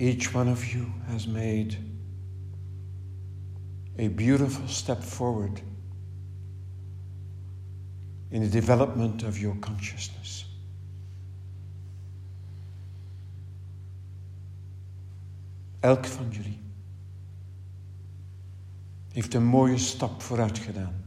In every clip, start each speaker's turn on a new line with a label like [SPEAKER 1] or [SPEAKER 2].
[SPEAKER 1] each one of you has made a beautiful step forward in the development of your consciousness. Elk van jullie heeft een mooie stap vooruit gedaan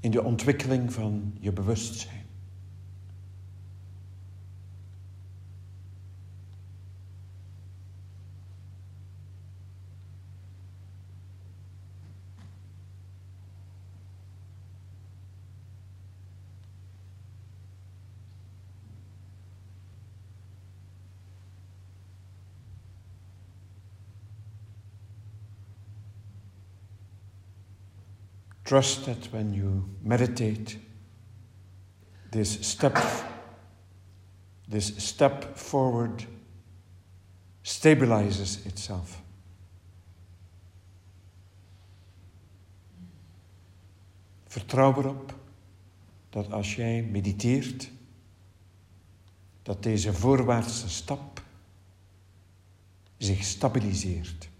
[SPEAKER 1] in de ontwikkeling van je bewustzijn. Trust that when you meditate, this step, this step forward stabilizes itself. Vertrouw erop dat als jij mediteert, dat deze voorwaartse stap zich stabiliseert.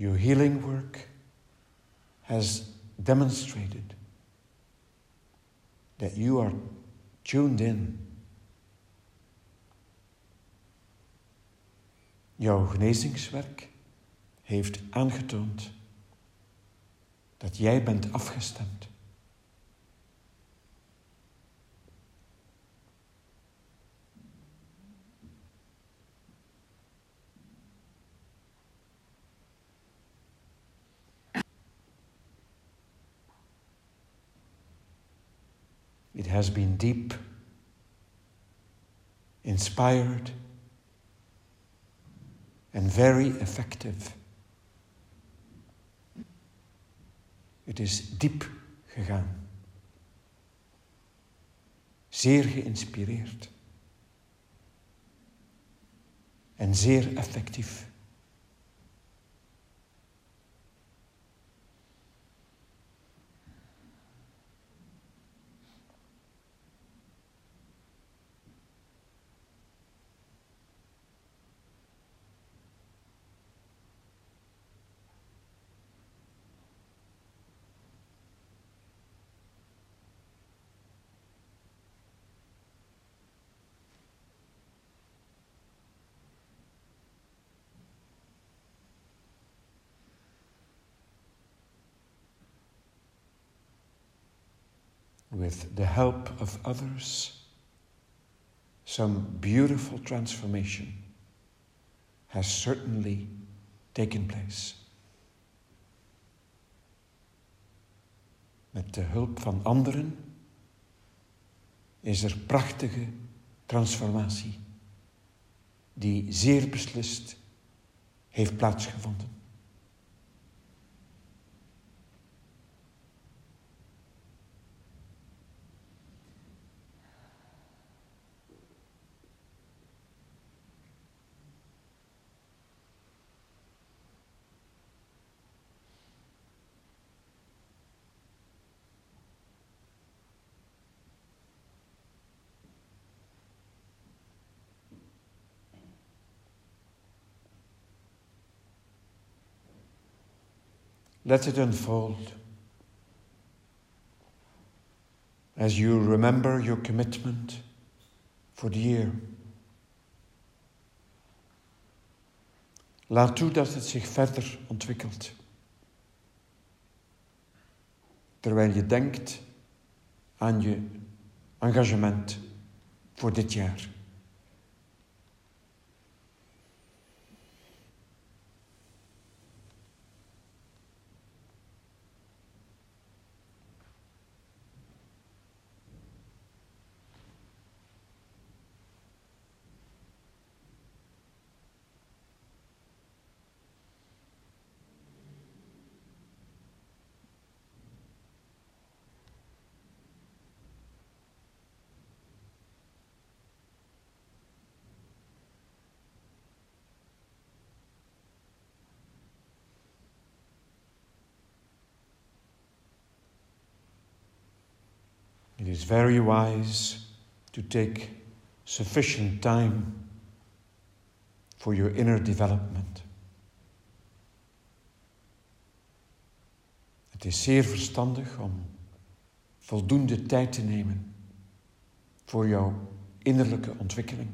[SPEAKER 1] Your healing work has demonstrated that you are tuned in. Jouw genezingswerk heeft aangetoond dat jij bent afgestemd. It has been deep, inspired, and very effective. Het is diep gegaan. Zeer geïnspireerd. En zeer effectief. With the help of others, some beautiful transformation has certainly taken place. met de hulp van anderen, is er prachtige transformatie die zeer beslist heeft plaatsgevonden. Let it unfold as you remember your commitment for the year. Laat toe dat het zich verder ontwikkelt. Terwijl je denkt aan je engagement voor dit jaar. It is very wise to take sufficient time for your inner development. Het is zeer verstandig om voldoende tijd te nemen voor jouw innerlijke ontwikkeling.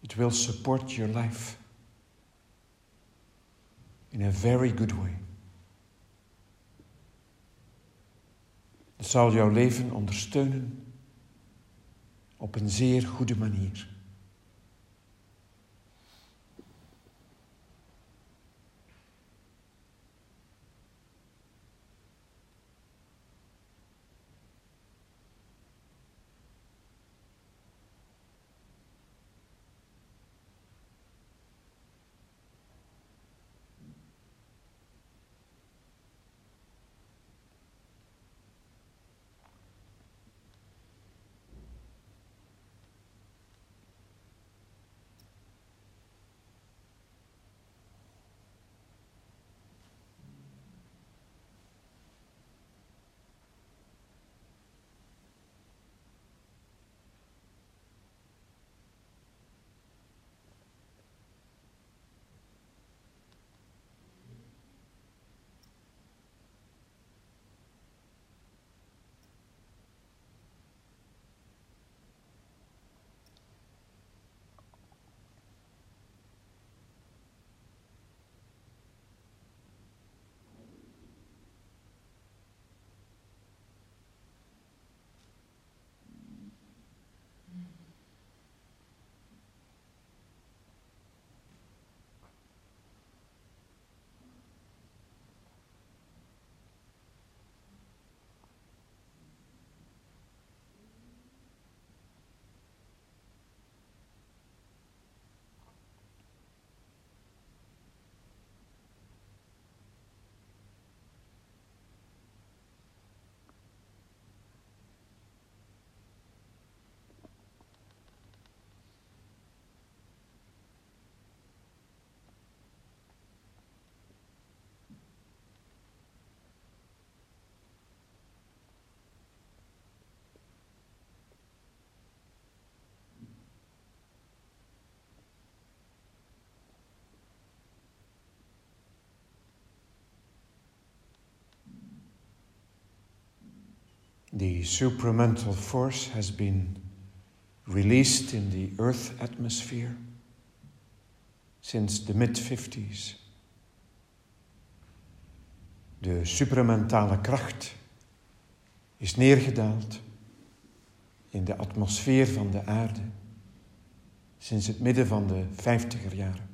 [SPEAKER 1] It will support your life in a very good way. Het zal jouw leven ondersteunen op een zeer goede manier. The supramental force has been released in the Earth atmosphere since the mid 50s. De supramentale kracht is neergedaald in de atmosfeer van de aarde sinds het midden van de vijftiger jaren.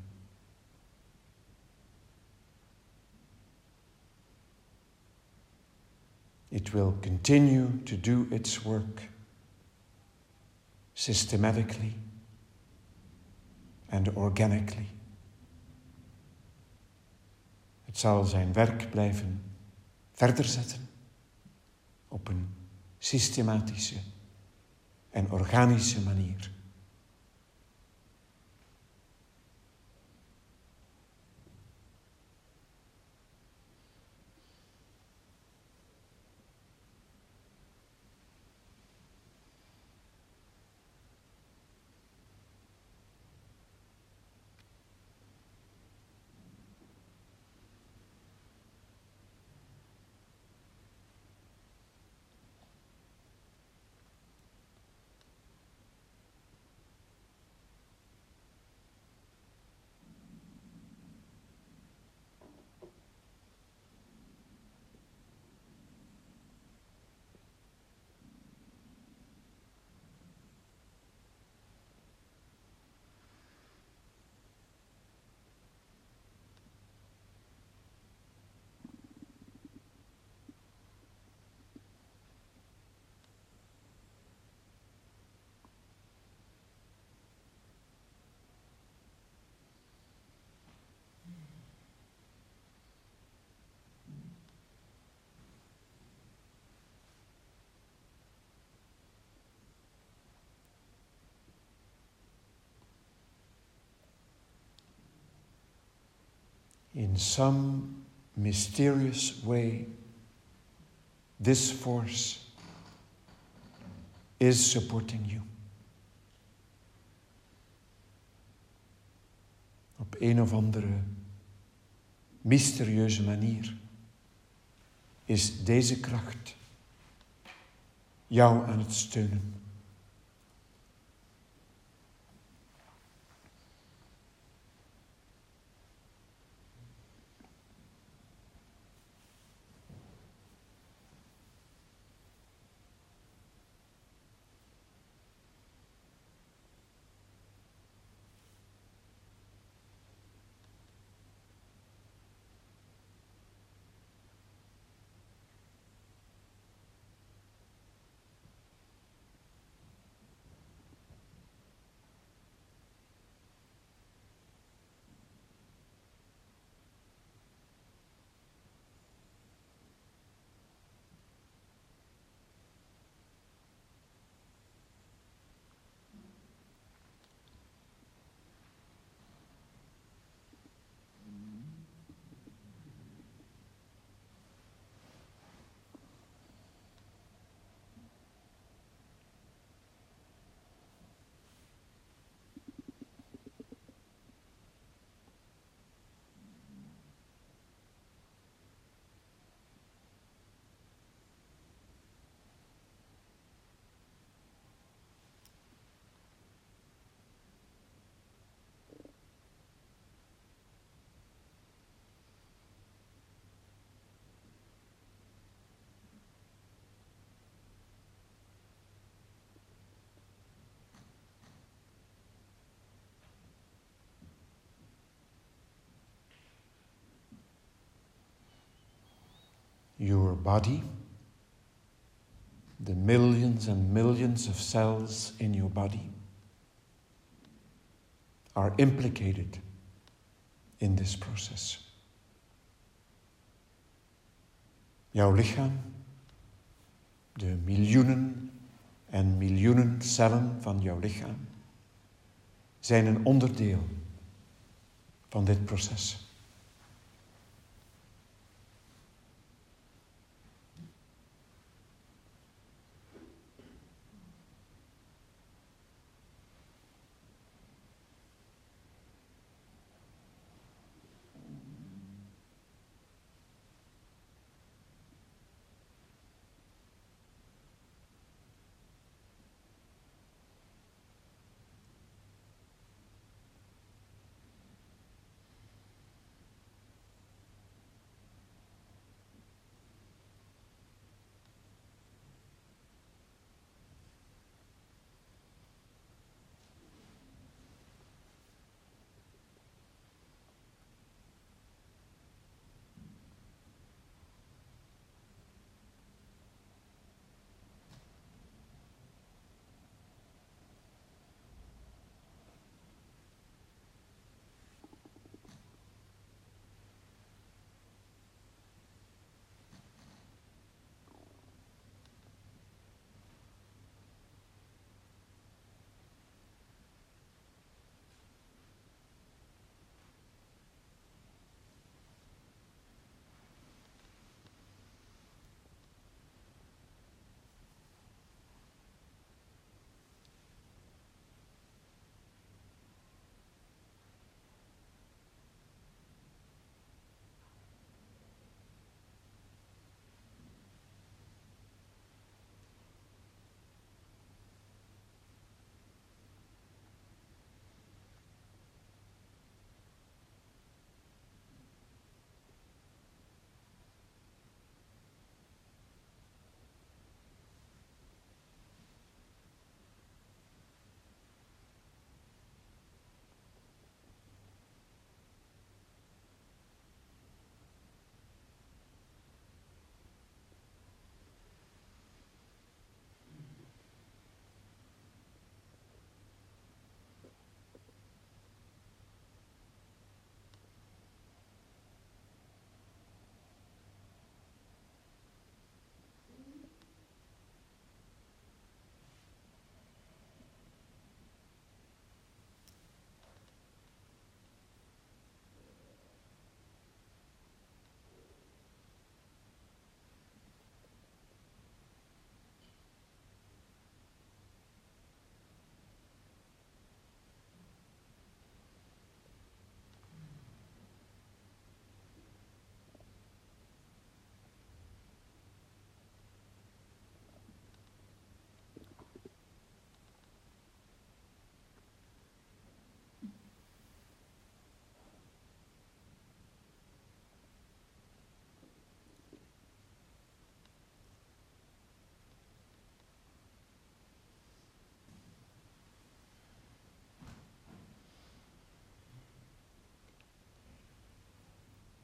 [SPEAKER 1] It will continue to do its work systematically and organically. Het zal zijn werk blijven verder zetten op een systematische en organische manier. In some mysterious way, this force is supporting you. Op een of andere mysterieuze manier is deze kracht jou aan het steunen. Body, the millions and millions of cells in your body are implicated in this process. Jouw lichaam, de miljoenen en miljoenen cellen van jouw lichaam, zijn een onderdeel van dit proces.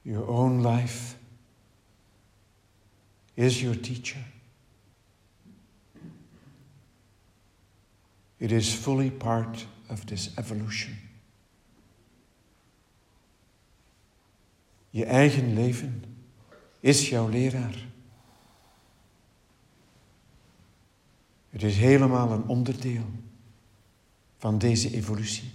[SPEAKER 1] Your own life is your teacher. It is fully part of this evolution. Je eigen leven is jouw leraar. Het is helemaal een onderdeel van deze evolutie.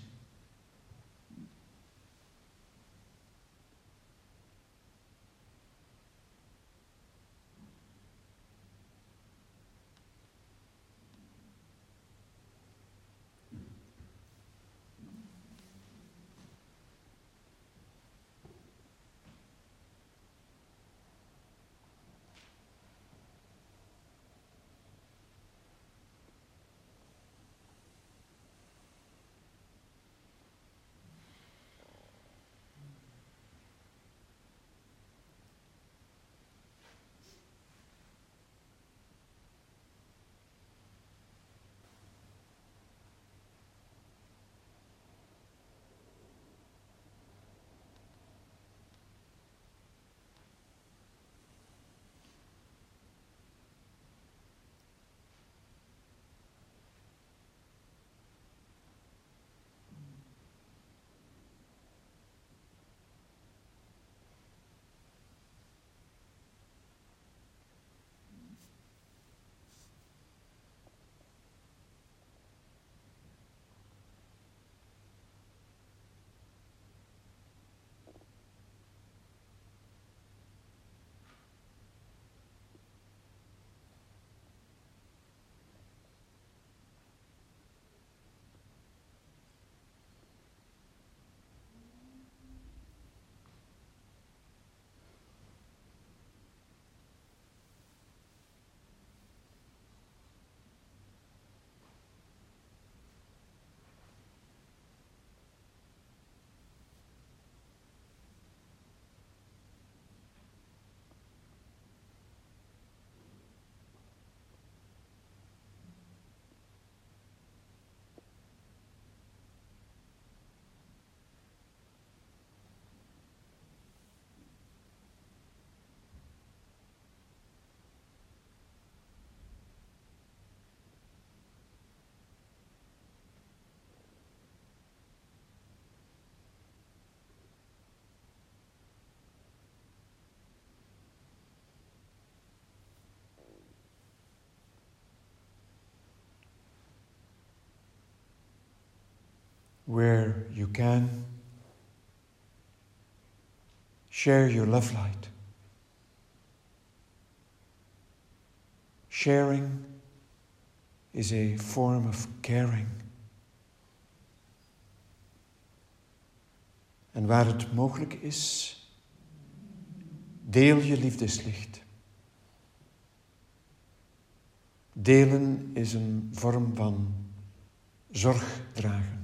[SPEAKER 1] Where you can, share your love light. Sharing is a form of caring. En waar het mogelijk is, deel je liefdeslicht. Delen is een vorm van zorg dragen.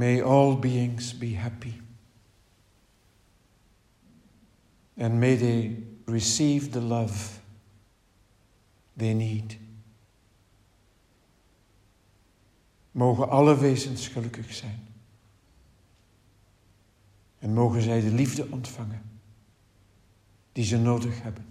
[SPEAKER 1] May all beings be happy. And may they receive the love they need. Mogen alle wezens gelukkig zijn. En mogen zij de liefde ontvangen die ze nodig hebben.